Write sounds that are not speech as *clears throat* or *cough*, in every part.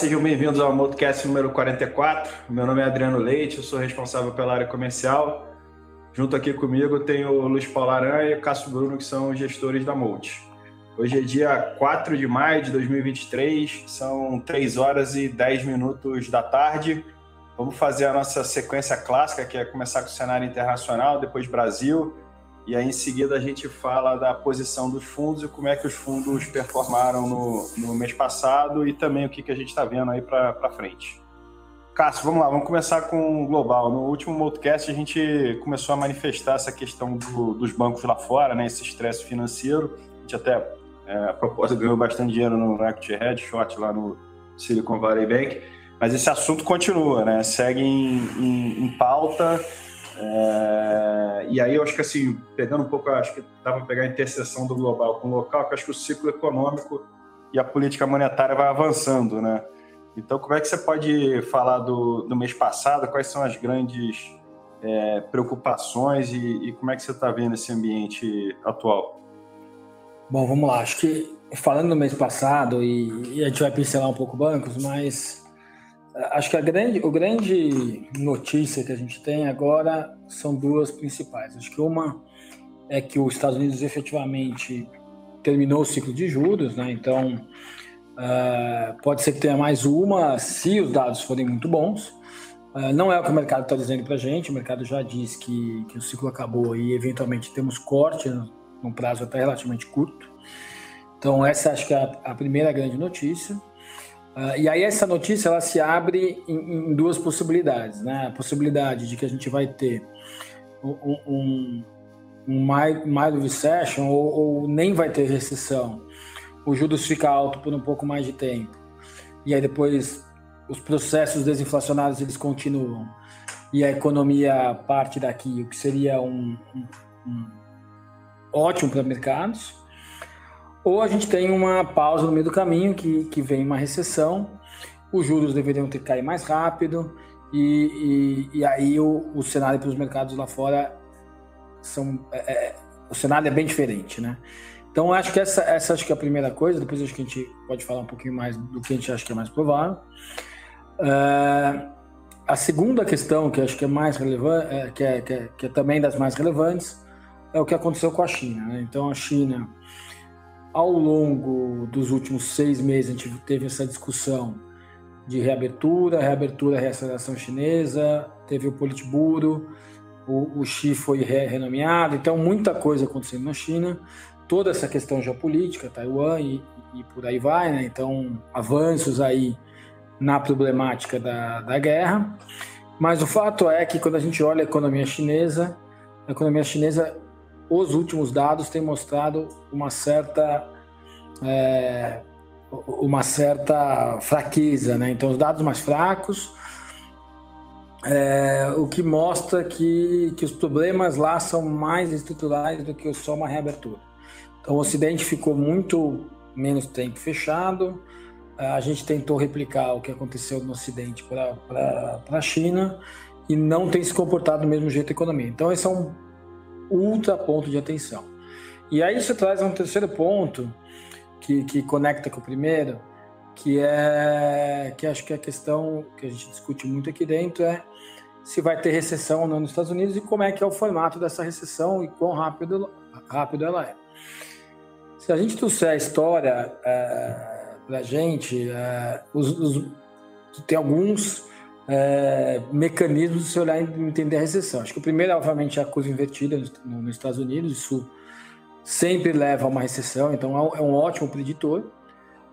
sejam bem-vindos ao Motocast número 44. Meu nome é Adriano Leite, eu sou responsável pela área comercial. Junto aqui comigo tem o Luiz Paulo Aranha e o Cássio Bruno, que são gestores da Molt. Hoje é dia 4 de maio de 2023, são 3 horas e 10 minutos da tarde. Vamos fazer a nossa sequência clássica, que é começar com o cenário internacional, depois Brasil, e aí em seguida a gente fala da posição dos fundos e como é que os fundos performaram no, no mês passado e também o que, que a gente está vendo aí para frente. Cássio, vamos lá, vamos começar com o global. No último podcast a gente começou a manifestar essa questão do, dos bancos lá fora, né, esse estresse financeiro. A gente até, é, a propósito, ganhou bastante dinheiro no Equity Headshot lá no Silicon Valley Bank, mas esse assunto continua, né, segue em, em, em pauta é, e aí eu acho que assim, pegando um pouco, acho que dá para pegar a interseção do global com o local, que acho que o ciclo econômico e a política monetária vai avançando, né? Então, como é que você pode falar do, do mês passado? Quais são as grandes é, preocupações e, e, como é que você está vendo esse ambiente atual? Bom, vamos lá. Acho que falando do mês passado, e, e a gente vai pincelar um pouco bancos, mas Acho que a grande, o grande notícia que a gente tem agora são duas principais. Acho que uma é que os Estados Unidos efetivamente terminou o ciclo de juros, né? Então uh, pode ser que tenha mais uma se os dados forem muito bons. Uh, não é o que o mercado está dizendo para a gente. O mercado já diz que, que o ciclo acabou e eventualmente temos corte num prazo até relativamente curto. Então essa acho que é a, a primeira grande notícia. Uh, e aí essa notícia ela se abre em, em, duas possibilidades, né? A possibilidade de que a gente vai ter um, um, um mild recession ou, ou, nem vai ter recessão, o juros fica alto por um pouco mais de tempo. E aí depois os processos desinflacionários eles continuam. E a economia parte daqui, o que seria um, um ótimo para mercados ou a gente tem uma pausa no meio do caminho, que, que vem uma recessão, os juros deveriam ter que cair mais rápido, e, e, e aí o, o cenário para os mercados lá fora são. É, é, o cenário é bem diferente, né? Então acho que essa, essa acho que é a primeira coisa, depois acho que a gente pode falar um pouquinho mais do que a gente acha que é mais provável. Uh, a segunda questão que acho que é mais relevante, é, que, é, que, é, que é também das mais relevantes, é o que aconteceu com a China. Né? Então a China ao longo dos últimos seis meses, a gente teve essa discussão de reabertura, reabertura, reaceleração chinesa, teve o Politburo, o, o Xi foi re, renomeado, então muita coisa acontecendo na China, toda essa questão geopolítica, Taiwan e, e por aí vai, né? Então, avanços aí na problemática da, da guerra. Mas o fato é que quando a gente olha a economia chinesa, a economia chinesa os últimos dados têm mostrado uma certa é, uma certa fraqueza, né? Então os dados mais fracos, é, o que mostra que, que os problemas lá são mais estruturais do que só uma reabertura. Então o Ocidente ficou muito menos tempo fechado. A gente tentou replicar o que aconteceu no Ocidente para a China e não tem se comportado do mesmo jeito a economia. Então esse é um ultra ponto de atenção. E aí isso traz um terceiro ponto que, que conecta com o primeiro, que é que acho que a questão que a gente discute muito aqui dentro é se vai ter recessão ou não nos Estados Unidos e como é que é o formato dessa recessão e quão rápido, rápido ela é. Se a gente trouxer a história é, para a gente, é, os, os, tem alguns é, mecanismos de se olhar e entender a recessão. Acho que o primeiro, obviamente, é a curva invertida nos, nos Estados Unidos, isso sempre leva a uma recessão, então é um é ótimo preditor.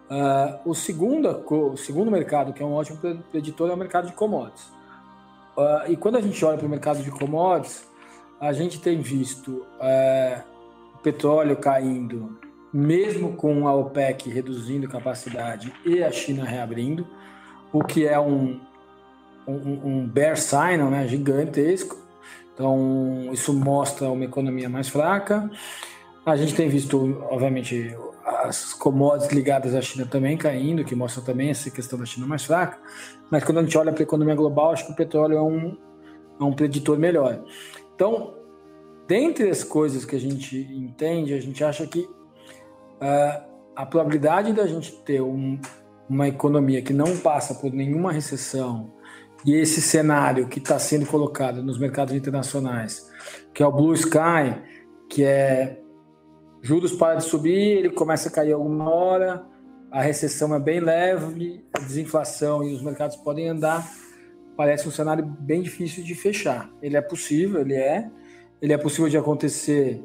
Uh, o, segundo, o segundo mercado, que é um ótimo preditor, é o mercado de commodities. Uh, e quando a gente olha para o mercado de commodities, a gente tem visto uh, o petróleo caindo, mesmo com a OPEC reduzindo capacidade e a China reabrindo, o que é um, um, um bear sign né, gigantesco. Então, isso mostra uma economia mais fraca. A gente tem visto, obviamente, as commodities ligadas à China também caindo, que mostra também essa questão da China mais fraca. Mas quando a gente olha para a economia global, acho que o petróleo é um, é um preditor melhor. Então, dentre as coisas que a gente entende, a gente acha que uh, a probabilidade da gente ter um, uma economia que não passa por nenhuma recessão e esse cenário que está sendo colocado nos mercados internacionais, que é o Blue Sky, que é juros para de subir, ele começa a cair alguma hora, a recessão é bem leve, a desinflação e os mercados podem andar, parece um cenário bem difícil de fechar. Ele é possível, ele é, ele é possível de acontecer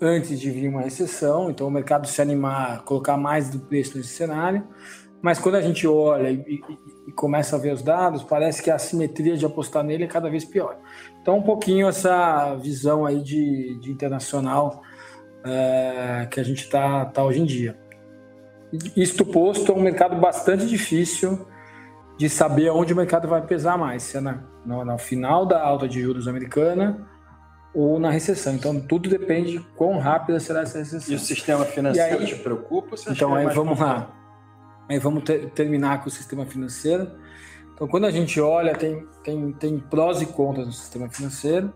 antes de vir uma recessão, então o mercado se animar, colocar mais do preço nesse cenário, mas quando a gente olha e, e, e, começa a ver os dados, parece que a simetria de apostar nele é cada vez pior. Então, um pouquinho essa visão aí de, de internacional é, que a gente está tá hoje em dia. Isto posto, é um mercado bastante difícil de saber onde o mercado vai pesar mais, se é na, no, no final da alta de juros americana ou na recessão. Então, tudo depende de quão rápida será essa recessão. E o sistema financeiro aí, te preocupa? então, é aí vamos lá. Aí vamos ter, terminar com o sistema financeiro. Então, quando a gente olha, tem, tem, tem prós e contras no sistema financeiro.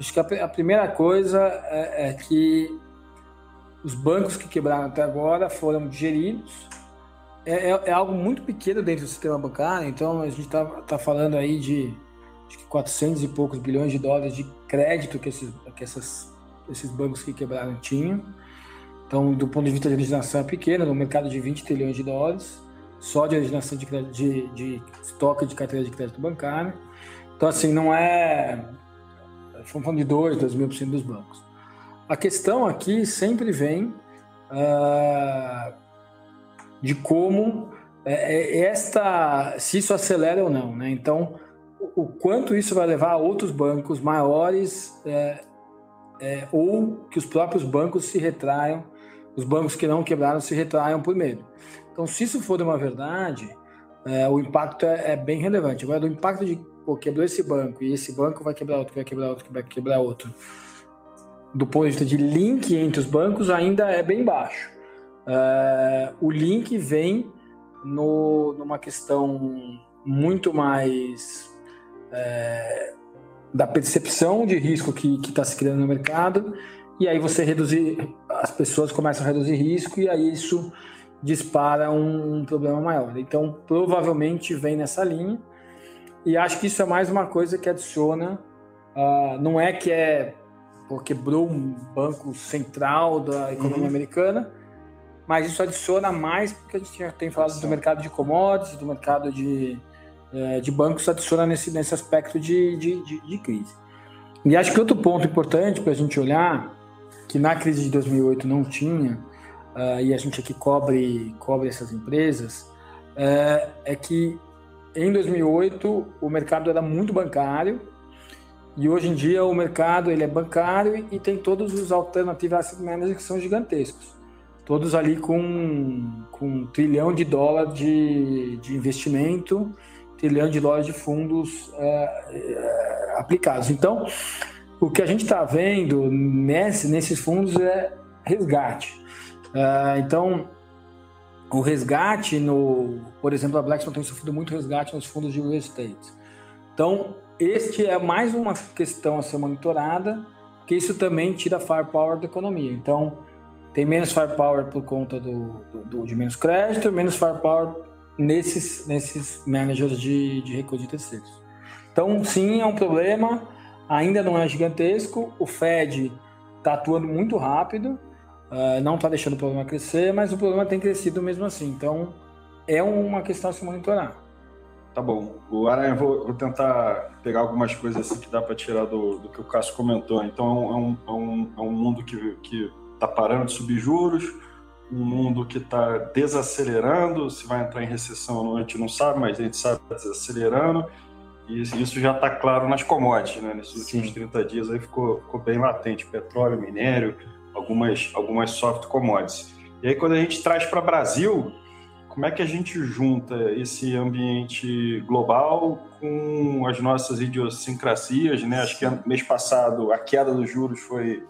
Acho que a, a primeira coisa é, é, que os bancos que quebraram até agora foram geridos. É, é, é algo muito pequeno dentro do sistema bancário, então a gente está tá falando aí de acho que 400 e poucos bilhões de dólares de crédito que esses, que essas, esses bancos que quebraram tinham. Então, do ponto de vista de originação é pequena, no mercado de 20 trilhões de dólares, só de originação de, de, de estoque de carteira de crédito bancário. Então, assim, não é. Estamos falando de 2, 2 mil por cento dos bancos. A questão aqui sempre vem uh, de como é, é, esta. se isso acelera ou não, né? Então, o quanto isso vai levar a outros bancos maiores é, é, ou que os próprios bancos se retraiam os bancos que não quebraram se retraiam por medo. Então, se isso for uma verdade, é, o impacto é, é, bem relevante. Agora, do impacto de pô, quebrou esse banco e esse banco vai quebrar outro, vai quebrar outro, vai quebrar outro, do ponto de vista de link entre os bancos, ainda é bem baixo. É, o link vem no, numa questão muito mais é, da percepção de risco que está se criando no mercado e aí você reduzir, as pessoas começam a reduzir risco e aí isso dispara um, um problema maior. Então, provavelmente vem nessa linha e acho que isso é mais uma coisa que adiciona, uh, não é que é quebrou um banco central da economia uhum. americana, mas isso adiciona mais porque a gente já tem falado do mercado de commodities, do mercado de, eh, de bancos, adiciona nesse, nesse aspecto de, de, de, de crise. E acho que outro ponto importante para a gente olhar que na crise de 2008 não tinha, uh, e a gente aqui cobre, cobre essas empresas, uh, é que em 2008 o mercado era muito bancário, e hoje em dia o mercado ele é bancário e tem todos os alternativos asset managers que são gigantescos. Todos ali com, com um trilhão de dólares de, de investimento, trilhão de dólares de fundos uh, aplicados. Então, o que a gente está vendo nesse, nesses fundos é resgate. Uh, então, o resgate no, por exemplo, a Blackstone tem sofrido muito resgate nos fundos de real estate. Então, este é mais uma questão a ser monitorada, que isso também tira firepower da economia. Então, tem menos firepower por conta do, do, de menos crédito, menos firepower nesses, nesses managers de, de recursos de terceiros. Então, sim, é um problema ainda não é gigantesco. O Fed está atuando muito rápido, uh, não está deixando o problema crescer, mas o problema tem crescido mesmo assim. Então, é uma questão a se monitorar. Tá bom. O Aranha, vou, vou tentar pegar algumas coisas assim que dá para tirar do, do, que o Cássio comentou. Então, é um, é um, é um mundo que está parando de subir juros, um mundo que está desacelerando. Se vai entrar em recessão, a gente não sabe, mas a gente sabe que está desacelerando e isso já está claro nas commodities, né? Nesses últimos Sim. 30 dias aí ficou, ficou bem latente, petróleo, minério, algumas, algumas soft commodities. E aí quando a gente traz para o Brasil, como é que a gente junta esse ambiente global com as nossas idiosincrasias, né? Acho que mês passado a queda dos juros foi,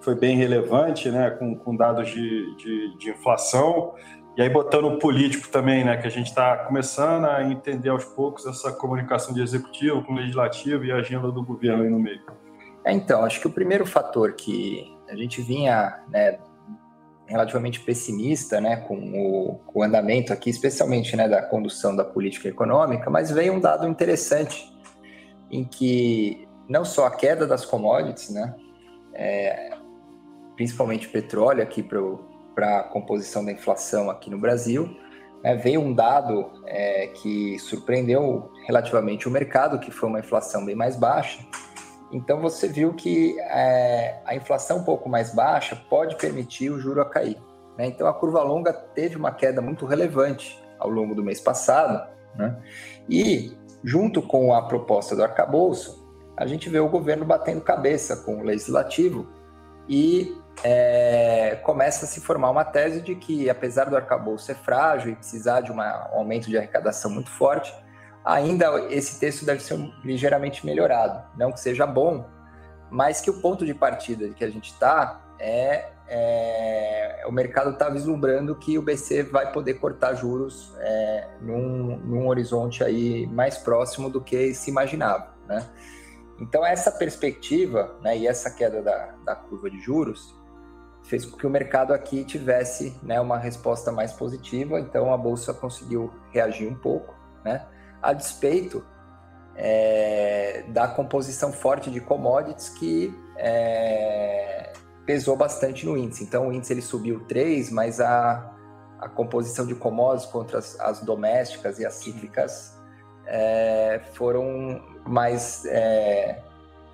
foi bem relevante, né? Com, com dados de, de, de inflação. E aí botando o político também, né, que a gente está começando a entender aos poucos essa comunicação de executivo com o legislativo e a agenda do governo aí no meio. É, então, acho que o primeiro fator que a gente vinha né, relativamente pessimista né, com o, o, andamento aqui, especialmente né, da condução da política econômica, mas veio um dado interessante em que não só a queda das commodities, né, é, principalmente petróleo aqui para a composição da inflação aqui no Brasil, né, veio um dado é, que surpreendeu relativamente o mercado, que foi uma inflação bem mais baixa, então você viu que é, a inflação um pouco mais baixa pode permitir o juro a cair. Né? Então a curva longa teve uma queda muito relevante ao longo do mês passado. Né? E junto com a proposta do arcabouço, a gente vê o governo batendo cabeça com o legislativo e é, começa a se formar uma tese de que, apesar do arcabouço ser frágil e precisar de um aumento de arrecadação muito forte, ainda esse texto deve ser ligeiramente melhorado. Não que seja bom, mas que o ponto de partida que a gente está é, é, o mercado está vislumbrando que o BC vai poder cortar juros é, num, num, horizonte aí mais próximo do que se imaginava, né? Então essa perspectiva né, e essa queda da, da curva de juros fez com que o mercado aqui tivesse né, uma resposta mais positiva, então a bolsa conseguiu reagir um pouco, né? A despeito é, da composição forte de commodities que é, pesou bastante no índice. Então, o índice ele subiu 3, mas a, a composição de commodities contra as, as domésticas e as cíclicas é, foram mais é,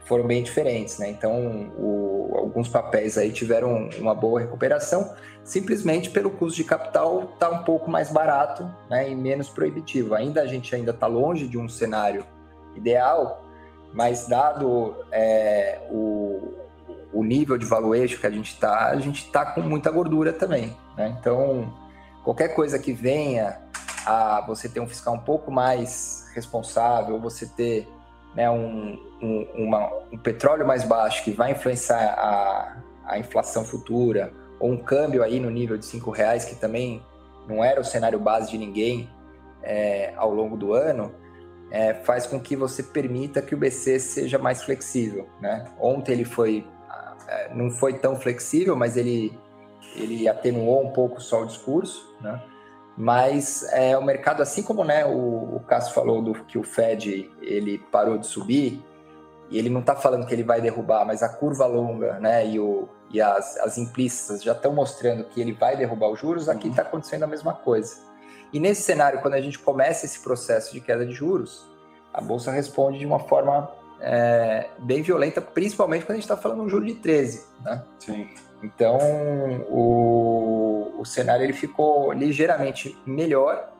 foram bem diferentes, né? Então, o, alguns papéis aí tiveram uma boa recuperação, simplesmente pelo custo de capital tá um pouco mais barato, né, e menos proibitivo. Ainda a gente ainda está longe de um cenário ideal, mas dado é, o, o nível de valuation que a gente está, a gente está com muita gordura também, né? Então, qualquer coisa que venha a você ter um fiscal um pouco mais responsável, você ter né, um, um, uma, um petróleo mais baixo que vai influenciar a, a inflação futura, ou um câmbio aí no nível de cinco reais, que também não era o cenário base de ninguém é, ao longo do ano, é, faz com que você permita que o BC seja mais flexível. Né? Ontem ele foi, é, não foi tão flexível, mas ele, ele atenuou um pouco só o discurso, né? Mas é, o mercado, assim como né, o, o Cássio falou do que o Fed ele parou de subir, e ele não está falando que ele vai derrubar, mas a curva longa né, e, o, e as, as implícitas já estão mostrando que ele vai derrubar os juros, aqui está acontecendo a mesma coisa. E nesse cenário, quando a gente começa esse processo de queda de juros, a Bolsa responde de uma forma é, bem violenta, principalmente quando a gente está falando de um juro de 13. Né? Sim. Então, o, o cenário ele ficou ligeiramente melhor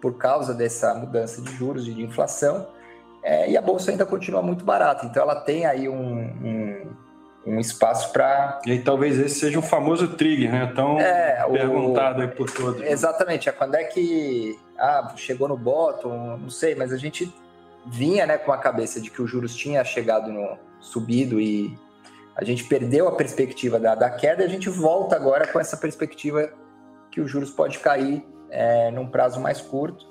por causa dessa mudança de juros e de inflação, é, e a bolsa ainda continua muito barata. Então, ela tem aí um, um, um espaço para. E aí, talvez esse seja o famoso trigger, né? Tão é, perguntado o... aí por todos. Exatamente. É quando é que ah, chegou no bottom, não sei, mas a gente vinha né, com a cabeça de que os juros tinha chegado no subido e a gente perdeu a perspectiva da, da queda e a gente volta agora com essa perspectiva que os juros pode cair é, num prazo mais curto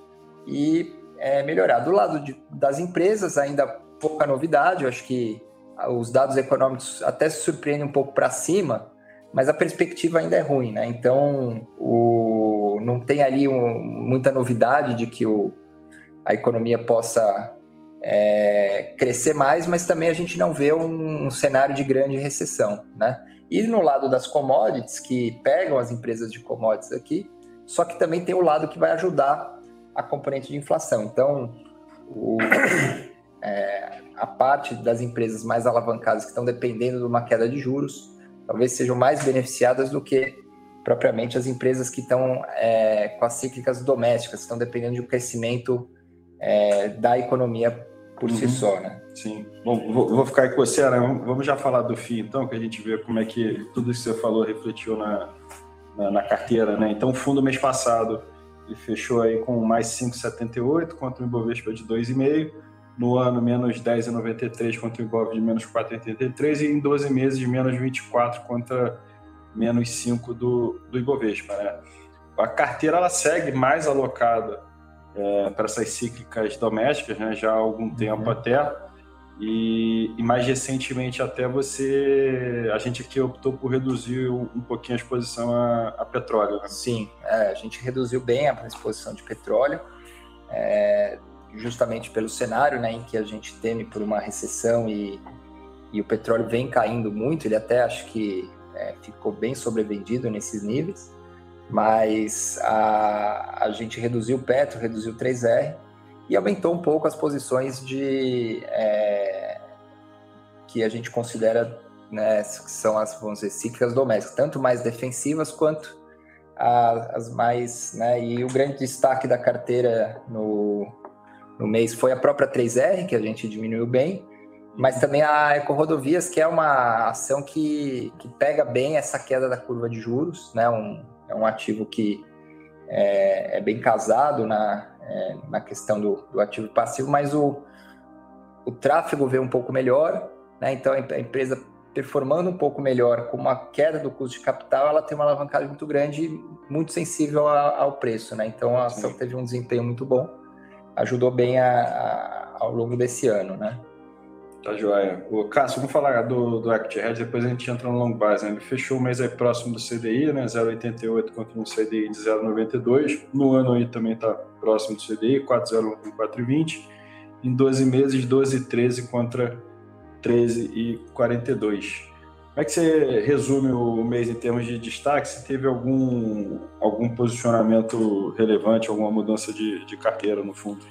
e é, melhorar. Do lado de, das empresas, ainda pouca novidade, eu acho que os dados econômicos até se surpreendem um pouco para cima, mas a perspectiva ainda é ruim, né? Então, o, não tem ali um, muita novidade de que o, a economia possa é, crescer mais, mas também a gente não vê um, um, cenário de grande recessão, né? E no lado das commodities, que pegam as empresas de commodities aqui, só que também tem o lado que vai ajudar a componente de inflação. Então, o, é, a parte das empresas mais alavancadas que estão dependendo de uma queda de juros, talvez sejam mais beneficiadas do que propriamente as empresas que estão é, com as cíclicas domésticas, estão dependendo de um crescimento é, da economia por uhum. si só, né? Sim. Bom, vou, vou, ficar aí com você, né? Vamos já falar do FII, então, que a gente vê como é que tudo isso que você falou refletiu na, na, na carteira, né? Então, o fundo mês passado ele fechou aí com mais 5,78 contra o Ibovespa de 2,5, no ano menos 10,93 contra o Ibov de menos 4,83 e em 12 meses de menos 24 contra menos 5 do, do Ibovespa, né? A carteira ela segue mais alocada é, para essas cíclicas domésticas, né, já há algum tempo uhum. até. E, e, mais recentemente até você, a gente aqui optou por reduzir um pouquinho a exposição a, a petróleo. Né? Sim, é, a gente reduziu bem a exposição de petróleo, é, justamente pelo cenário né, em que a gente teme por uma recessão e, e o petróleo vem caindo muito, ele até acho que é, ficou bem sobrevendido nesses níveis, mas a, a gente reduziu o petro, reduziu o 3R, e aumentou um pouco as posições de é, que a gente considera né, que são as vamos dizer, cíclicas domésticas, tanto mais defensivas quanto a, as mais. Né, e o grande destaque da carteira no, no mês foi a própria 3R, que a gente diminuiu bem, mas também a Ecorodovias, que é uma ação que, que pega bem essa queda da curva de juros, né, um, é um ativo que é, é bem casado na, é, na questão do, do, ativo passivo, mas o, o tráfego veio um pouco melhor, né? então a empresa performando um pouco melhor com uma queda do custo de capital, ela tem uma alavancagem muito grande e muito sensível a, ao preço, né? Então a ação Sim. teve um desempenho muito bom, ajudou bem a, a, ao longo desse ano, né? Tá joia. O Cássio, vamos falar do, do Hedge, depois a gente entra no long base. Né? Ele fechou o mês aí próximo do CDI, né? 0,88 contra um CDI de 0,92. No ano aí também está próximo do CDI, 4,01 com 4,20. Em 12 meses, 12,13 contra 13,42. Como é que você resume o mês em termos de destaque? Se teve algum, algum posicionamento relevante, alguma mudança de, de carteira no fundo?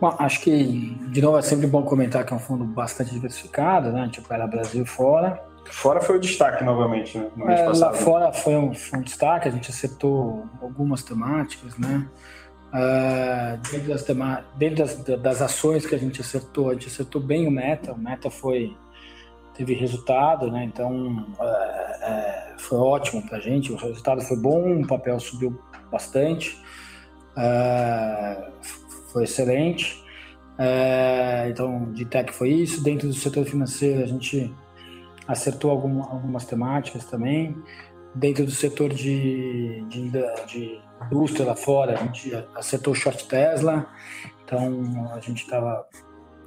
Bom, acho que, de novo, é sempre bom comentar que é um fundo bastante diversificado, né? Tipo, era Brasil fora. Fora foi o destaque novamente, né? No é, lá fora foi um, foi um, destaque, a gente acertou algumas temáticas, né? Uh, dentro, das, tema dentro das, das, ações que a gente acertou, a gente acertou bem o Meta, o Meta foi teve resultado, né? Então uh, uh, foi ótimo para a gente, o resultado foi bom, o papel subiu bastante. Uh, foi excelente. É, então, de tech foi isso. Dentro do setor financeiro, a gente acertou algum, algumas temáticas também. Dentro do setor de, de, de indústria lá fora, a gente acertou short Tesla. Então, a gente estava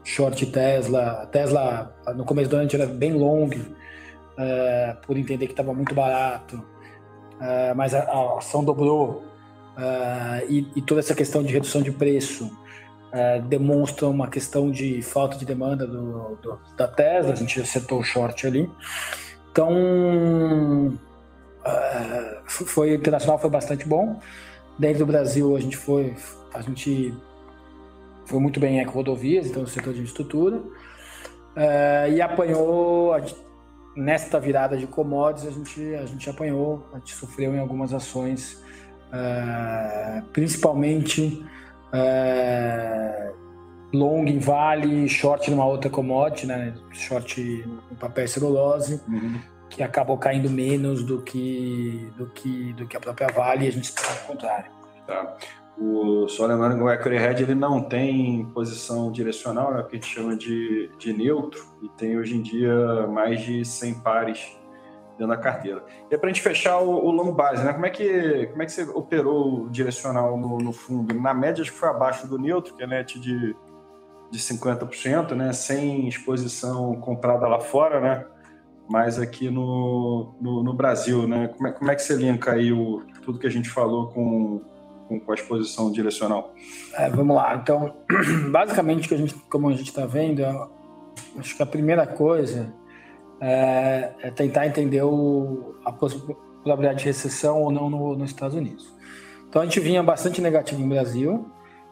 short Tesla. Tesla, no começo do ano, era bem long, é, por entender que estava muito barato. É, mas a, a ação dobrou uh, e, e, toda essa questão de redução de preço uh, demonstra uma questão de falta de demanda do, do, da Tesla, a gente acertou o short ali. Então, uh, foi internacional foi bastante bom. Dentro do Brasil, a gente foi, a gente foi muito bem em rodovias, então o setor de infraestrutura, uh, e apanhou, nesta virada de commodities, a gente, a gente apanhou, a gente sofreu em algumas ações é, principalmente é, long em vale, short numa outra commodity, né? short em papel e celulose, uhum. que acabou caindo menos do que, do que, do que a própria Vale e a gente está ao contrário. Tá. O, só lembrando que o Equity Hedge ele não tem posição direcional, né, que a gente chama de, de neutro, e tem hoje em dia mais de 100 pares dentro da carteira. E é para a gente fechar o, o, long base, né? Como é que, como é que você operou o direcional no, no fundo? Na média, acho que foi abaixo do neutro, que é net de, de 50%, né? Sem exposição comprada lá fora, né? Mas aqui no, no, no Brasil, né? Como é, como é que você linka aí o, tudo que a gente falou com, com, com a exposição direcional? É, vamos lá. Então, *clears throat* basicamente, a gente, como a gente está vendo, acho que a primeira coisa é, é tentar entender o, a probabilidade de recessão ou não no, nos Estados Unidos. Então a gente vinha bastante negativo no Brasil,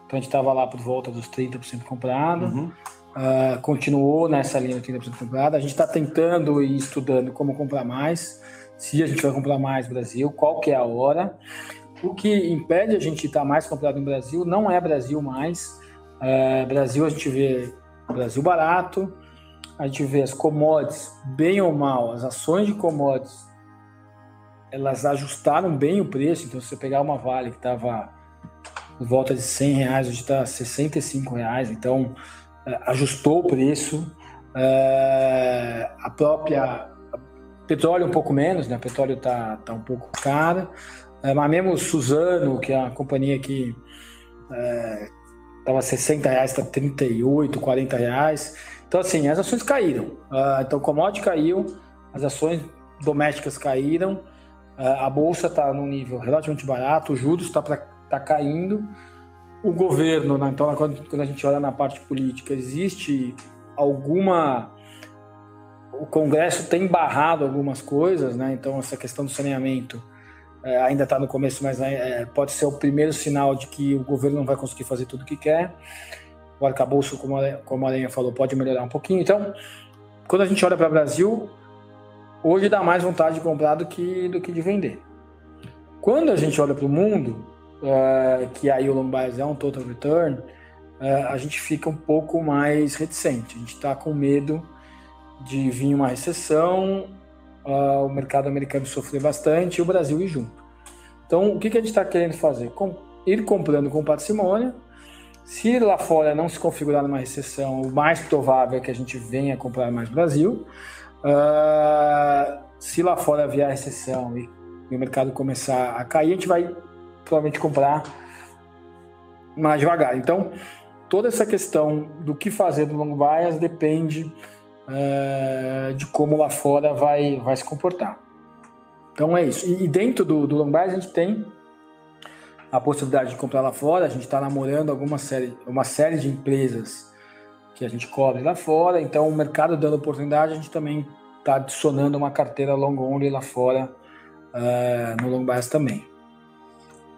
então a gente estava lá por volta dos 30% comprado, uhum. uh, continuou nessa linha de 30% comprado. A gente está tentando e estudando como comprar mais, se a gente vai comprar mais Brasil, qual que é a hora. O que impede a gente estar mais comprado no Brasil não é Brasil mais. Uh, Brasil a gente vê Brasil barato, a gente vê as commodities, bem ou mal, as ações de commodities, elas ajustaram bem o preço. Então, se você pegar uma Vale que estava por volta de 100 reais, hoje está 65 reais. Então, é, ajustou o preço. É, a própria petróleo um pouco menos, né? Petróleo está tá um pouco caro. É, mas mesmo Suzano, que é a companhia que estava é, 60 reais, está 38, 40 reais. Então, assim, as ações caíram. Uh, então, o commodity caiu, as ações domésticas caíram, uh, a bolsa está num nível relativamente barato, o juros está tá caindo. O governo, né, então, quando, quando a gente olha na parte política, existe alguma o Congresso tem barrado algumas coisas, né? Então essa questão do saneamento é, ainda está no começo, mas é, pode ser o primeiro sinal de que o governo não vai conseguir fazer tudo o que quer. O arcabouço, como a, como a Aranha falou, pode melhorar um pouquinho. Então, quando a gente olha para o Brasil, hoje dá mais vontade de comprar do que, do que de vender. Quando a gente olha para o mundo, é, que aí o bias é um total return, é, a gente fica um pouco mais reticente. A gente está com medo de vir uma recessão, uh, o mercado americano sofrer bastante e o Brasil ir junto. Então, o que, que a gente está querendo fazer? Com, ir comprando com parcimônia. Se lá fora não se configurar uma recessão, o mais provável é que a gente venha comprar mais Brasil. Uh, se lá fora vier a recessão e, e o mercado começar a cair, a gente vai provavelmente comprar mais devagar. Então, toda essa questão do que fazer do long bias depende é, de como lá fora vai, vai se comportar. Então é isso. E, dentro do, do long a gente tem a possibilidade de comprar lá fora. A gente está namorando alguma série, uma série de empresas que a gente cobre lá fora. Então o mercado dando oportunidade, a gente também está adicionando uma carteira long only lá fora é, no long bias também.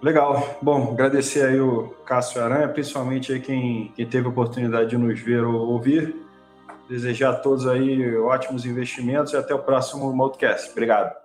Legal. Bom, agradecer aí o Cássio Aranha, principalmente aí quem, quem teve a oportunidade de nos ver ou ouvir. Desejar a todos aí ótimos investimentos e até o próximo Modcast. Obrigado.